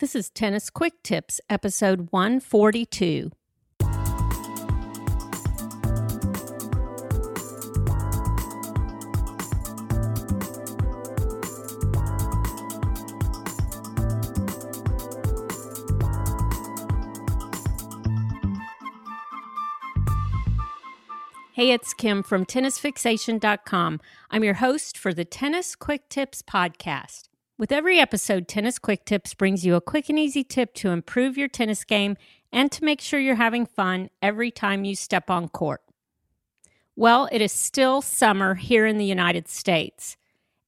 This is Tennis Quick Tips, episode 142. Hey, it's Kim from tennisfixation.com. I'm your host for the Tennis Quick Tips podcast. With every episode, Tennis Quick Tips brings you a quick and easy tip to improve your tennis game and to make sure you're having fun every time you step on court. Well, it is still summer here in the United States.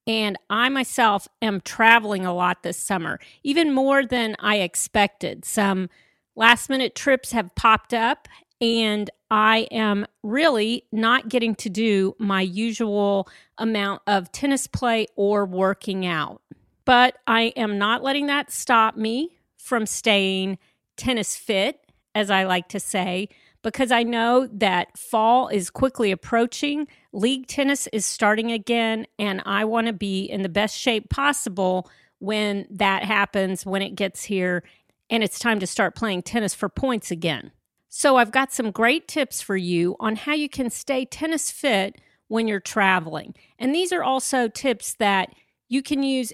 And I myself am traveling a lot this summer, even more than I expected. Some last minute trips have popped up, and I am really not getting to do my usual amount of tennis play or working out. But I am not letting that stop me from staying tennis fit, as I like to say, because I know that fall is quickly approaching. League tennis is starting again, and I want to be in the best shape possible when that happens, when it gets here, and it's time to start playing tennis for points again. So, I've got some great tips for you on how you can stay tennis fit when you're traveling. And these are also tips that you can use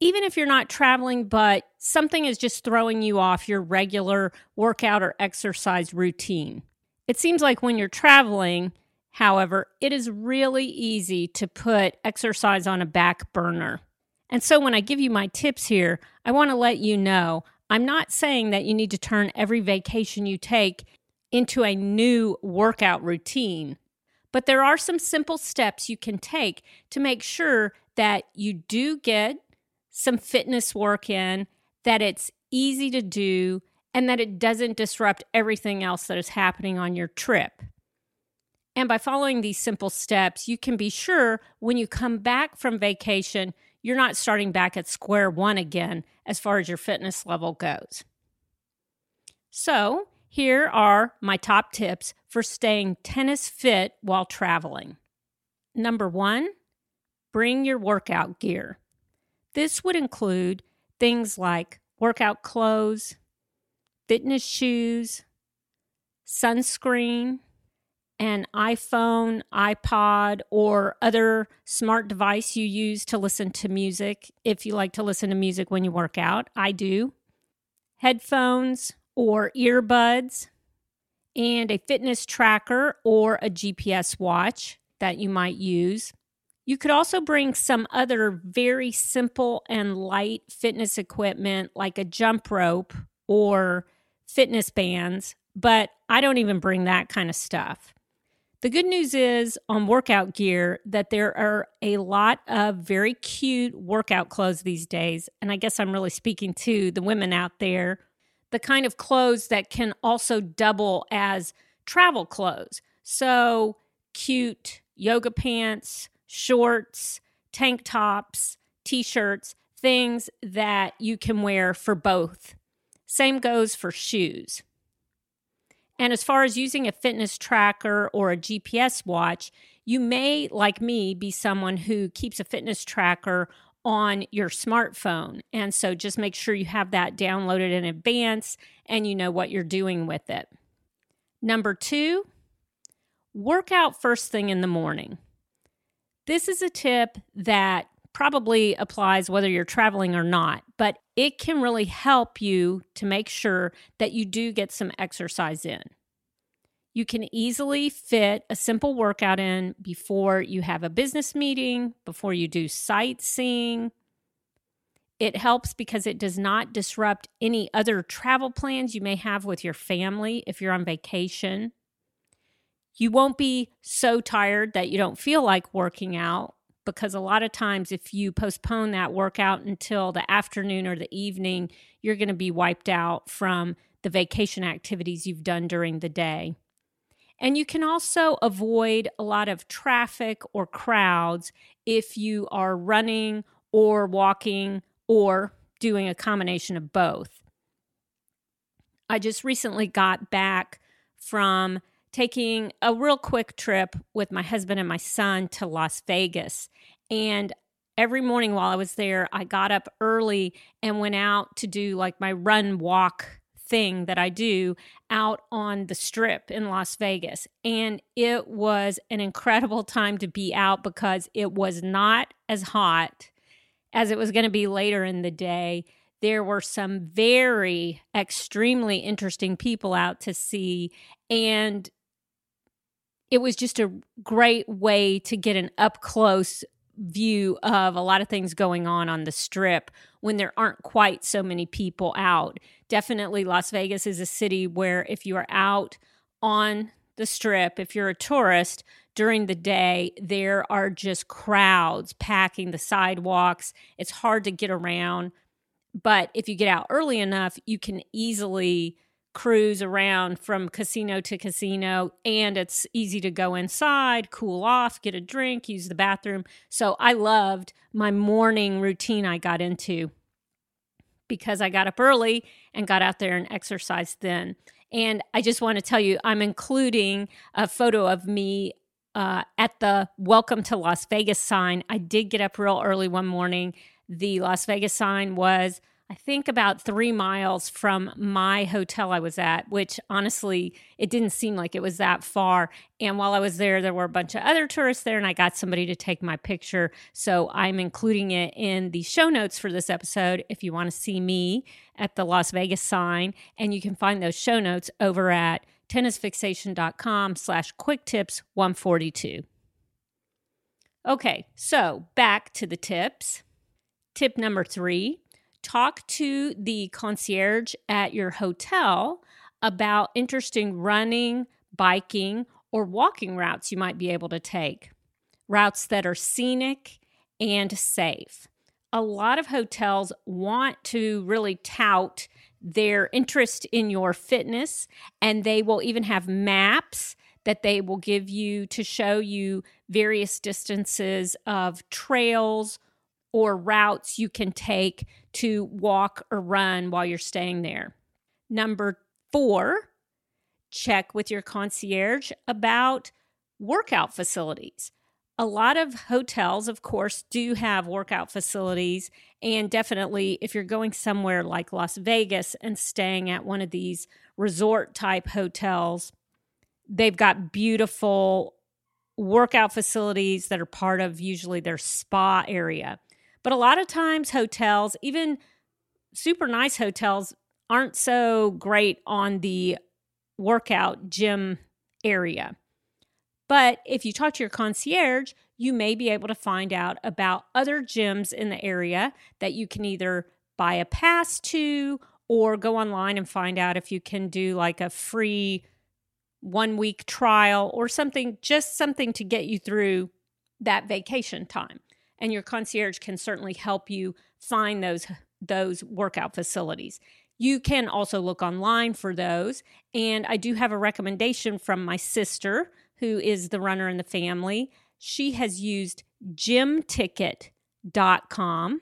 even if you're not traveling, but something is just throwing you off your regular workout or exercise routine. It seems like when you're traveling, however, it is really easy to put exercise on a back burner. And so when I give you my tips here, I want to let you know I'm not saying that you need to turn every vacation you take into a new workout routine, but there are some simple steps you can take to make sure that you do get some fitness work in, that it's easy to do, and that it doesn't disrupt everything else that is happening on your trip. And by following these simple steps, you can be sure when you come back from vacation, you're not starting back at square one again as far as your fitness level goes. So, here are my top tips for staying tennis fit while traveling. Number one, bring your workout gear. This would include things like workout clothes, fitness shoes, sunscreen, an iPhone, iPod, or other smart device you use to listen to music if you like to listen to music when you work out. I do. Headphones or earbuds, and a fitness tracker or a GPS watch that you might use. You could also bring some other very simple and light fitness equipment like a jump rope or fitness bands, but I don't even bring that kind of stuff. The good news is on workout gear that there are a lot of very cute workout clothes these days. And I guess I'm really speaking to the women out there the kind of clothes that can also double as travel clothes. So, cute yoga pants, shorts, tank tops, t shirts, things that you can wear for both. Same goes for shoes. And as far as using a fitness tracker or a GPS watch, you may, like me, be someone who keeps a fitness tracker on your smartphone. And so just make sure you have that downloaded in advance and you know what you're doing with it. Number two, work out first thing in the morning. This is a tip that probably applies whether you're traveling or not, but it can really help you to make sure that you do get some exercise in. You can easily fit a simple workout in before you have a business meeting, before you do sightseeing. It helps because it does not disrupt any other travel plans you may have with your family if you're on vacation. You won't be so tired that you don't feel like working out because a lot of times, if you postpone that workout until the afternoon or the evening, you're going to be wiped out from the vacation activities you've done during the day. And you can also avoid a lot of traffic or crowds if you are running or walking or doing a combination of both. I just recently got back from taking a real quick trip with my husband and my son to Las Vegas. And every morning while I was there, I got up early and went out to do like my run walk thing that I do out on the strip in Las Vegas. And it was an incredible time to be out because it was not as hot as it was going to be later in the day. There were some very extremely interesting people out to see. And it was just a great way to get an up close view of a lot of things going on on the strip when there aren't quite so many people out. Definitely, Las Vegas is a city where if you are out on the strip, if you're a tourist during the day, there are just crowds packing the sidewalks. It's hard to get around. But if you get out early enough, you can easily cruise around from casino to casino and it's easy to go inside, cool off, get a drink, use the bathroom. So I loved my morning routine I got into because I got up early and got out there and exercised then. And I just want to tell you, I'm including a photo of me uh, at the Welcome to Las Vegas sign. I did get up real early one morning. The Las Vegas sign was I think about three miles from my hotel I was at, which honestly, it didn't seem like it was that far. And while I was there, there were a bunch of other tourists there, and I got somebody to take my picture. So I'm including it in the show notes for this episode if you want to see me at the Las Vegas sign. And you can find those show notes over at tennisfixation.com slash quick tips 142. Okay, so back to the tips. Tip number three talk to the concierge at your hotel about interesting running, biking, or walking routes you might be able to take, routes that are scenic and safe. A lot of hotels want to really tout their interest in your fitness, and they will even have maps that they will give you to show you various distances of trails or routes you can take to walk or run while you're staying there. Number four, check with your concierge about workout facilities. A lot of hotels, of course, do have workout facilities. And definitely, if you're going somewhere like Las Vegas and staying at one of these resort type hotels, they've got beautiful workout facilities that are part of usually their spa area. But a lot of times, hotels, even super nice hotels, aren't so great on the workout gym area. But if you talk to your concierge, you may be able to find out about other gyms in the area that you can either buy a pass to or go online and find out if you can do like a free one week trial or something, just something to get you through that vacation time and your concierge can certainly help you find those those workout facilities. You can also look online for those. And I do have a recommendation from my sister, who is the runner in the family. She has used gymticket.com.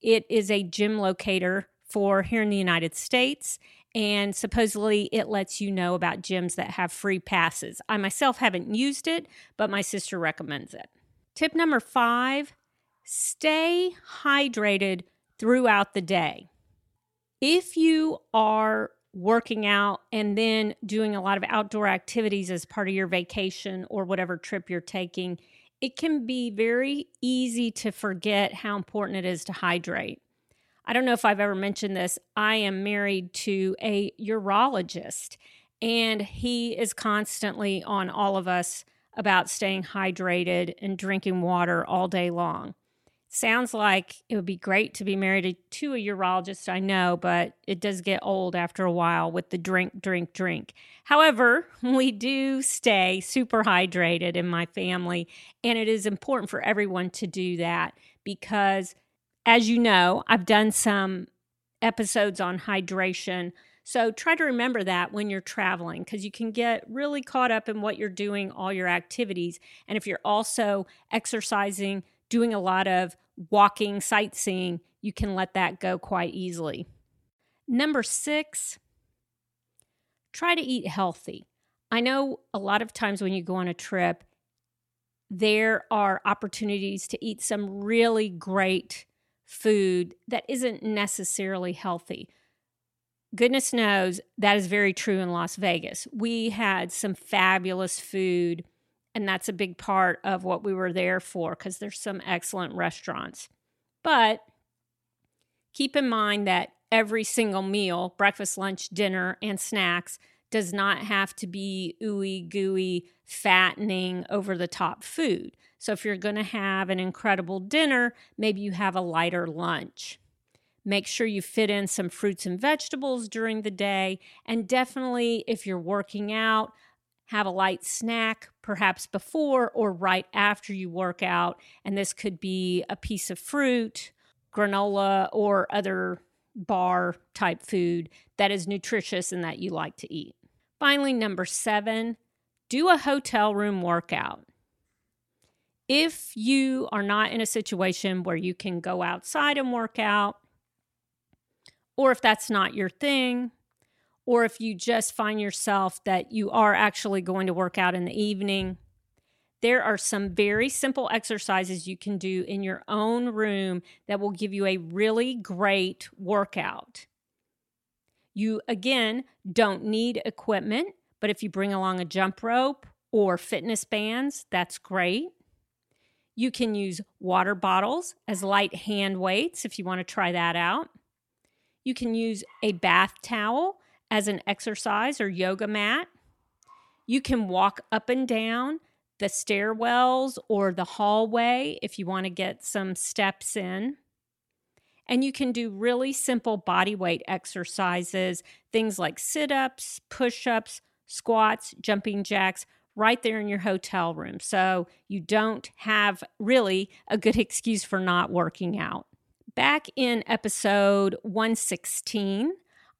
It is a gym locator for here in the United States. And supposedly it lets you know about gyms that have free passes. I myself haven't used it, but my sister recommends it. Tip number five stay hydrated throughout the day. If you are working out and then doing a lot of outdoor activities as part of your vacation or whatever trip you're taking, it can be very easy to forget how important it is to hydrate. I don't know if I've ever mentioned this. I am married to a urologist, and he is constantly on all of us about staying hydrated and drinking water all day long. Sounds like it would be great to be married to a urologist, I know, but it does get old after a while with the drink, drink, drink. However, we do stay super hydrated in my family, and it is important for everyone to do that because, as you know, I've done some episodes on hydration. So try to remember that when you're traveling because you can get really caught up in what you're doing, all your activities. And if you're also exercising, doing a lot of walking, sightseeing, you can let that go quite easily. Number six, try to eat healthy. I know a lot of times when you go on a trip, there are opportunities to eat some really great food that isn't necessarily healthy. Goodness knows that is very true in Las Vegas. We had some fabulous food, and that's a big part of what we were there for because there's some excellent restaurants. But keep in mind that every single meal breakfast, lunch, dinner, and snacks does not have to be ooey gooey, fattening, over the top food. So if you're going to have an incredible dinner, maybe you have a lighter lunch. Make sure you fit in some fruits and vegetables during the day. And definitely, if you're working out, have a light snack, perhaps before or right after you work out. And this could be a piece of fruit, granola, or other bar type food that is nutritious and that you like to eat. Finally, number seven, do a hotel room workout. If you are not in a situation where you can go outside and work out, or if that's not your thing, or if you just find yourself that you are actually going to work out in the evening, there are some very simple exercises you can do in your own room that will give you a really great workout. You, again, don't need equipment, but if you bring along a jump rope or fitness bands, that's great. You can use water bottles as light hand weights if you want to try that out. You can use a bath towel as an exercise or yoga mat. You can walk up and down the stairwells or the hallway if you want to get some steps in. And you can do really simple body weight exercises, things like sit ups, push ups, squats, jumping jacks, right there in your hotel room. So you don't have really a good excuse for not working out. Back in episode 116,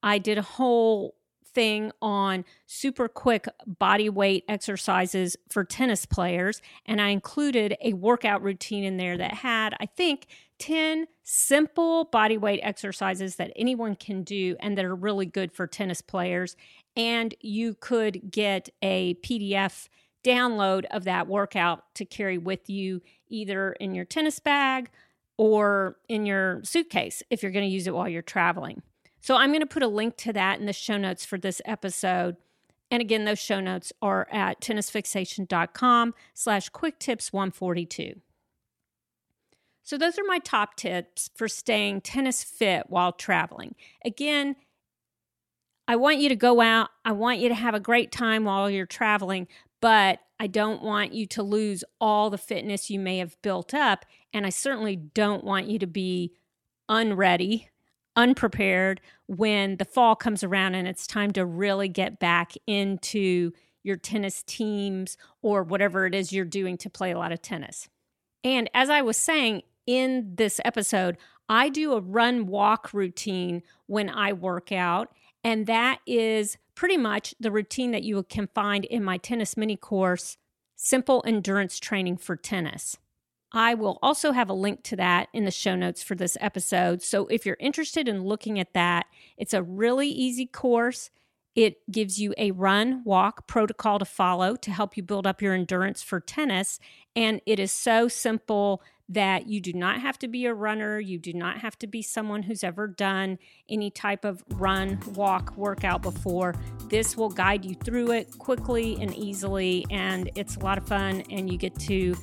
I did a whole thing on super quick body weight exercises for tennis players. And I included a workout routine in there that had, I think, 10 simple body weight exercises that anyone can do and that are really good for tennis players. And you could get a PDF download of that workout to carry with you either in your tennis bag or in your suitcase if you're going to use it while you're traveling. So I'm going to put a link to that in the show notes for this episode. And again, those show notes are at tennisfixation.com slash quick tips 142. So those are my top tips for staying tennis fit while traveling. Again, I want you to go out. I want you to have a great time while you're traveling, but I don't want you to lose all the fitness you may have built up. And I certainly don't want you to be unready unprepared when the fall comes around and it's time to really get back into your tennis teams or whatever it is you're doing to play a lot of tennis. And as I was saying in this episode, I do a run walk routine when I work out. And that is pretty much the routine that you can find in my tennis mini course, Simple Endurance Training for Tennis. I will also have a link to that in the show notes for this episode. So if you're interested in looking at that, it's a really easy course. It gives you a run walk protocol to follow to help you build up your endurance for tennis. And it is so simple that you do not have to be a runner. You do not have to be someone who's ever done any type of run, walk, workout before. This will guide you through it quickly and easily. And it's a lot of fun. And you get to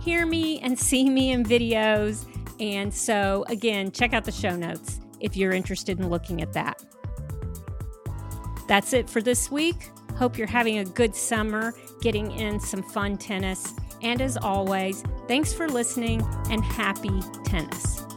hear me and see me in videos. And so, again, check out the show notes if you're interested in looking at that. That's it for this week. Hope you're having a good summer, getting in some fun tennis. And as always, thanks for listening and happy tennis.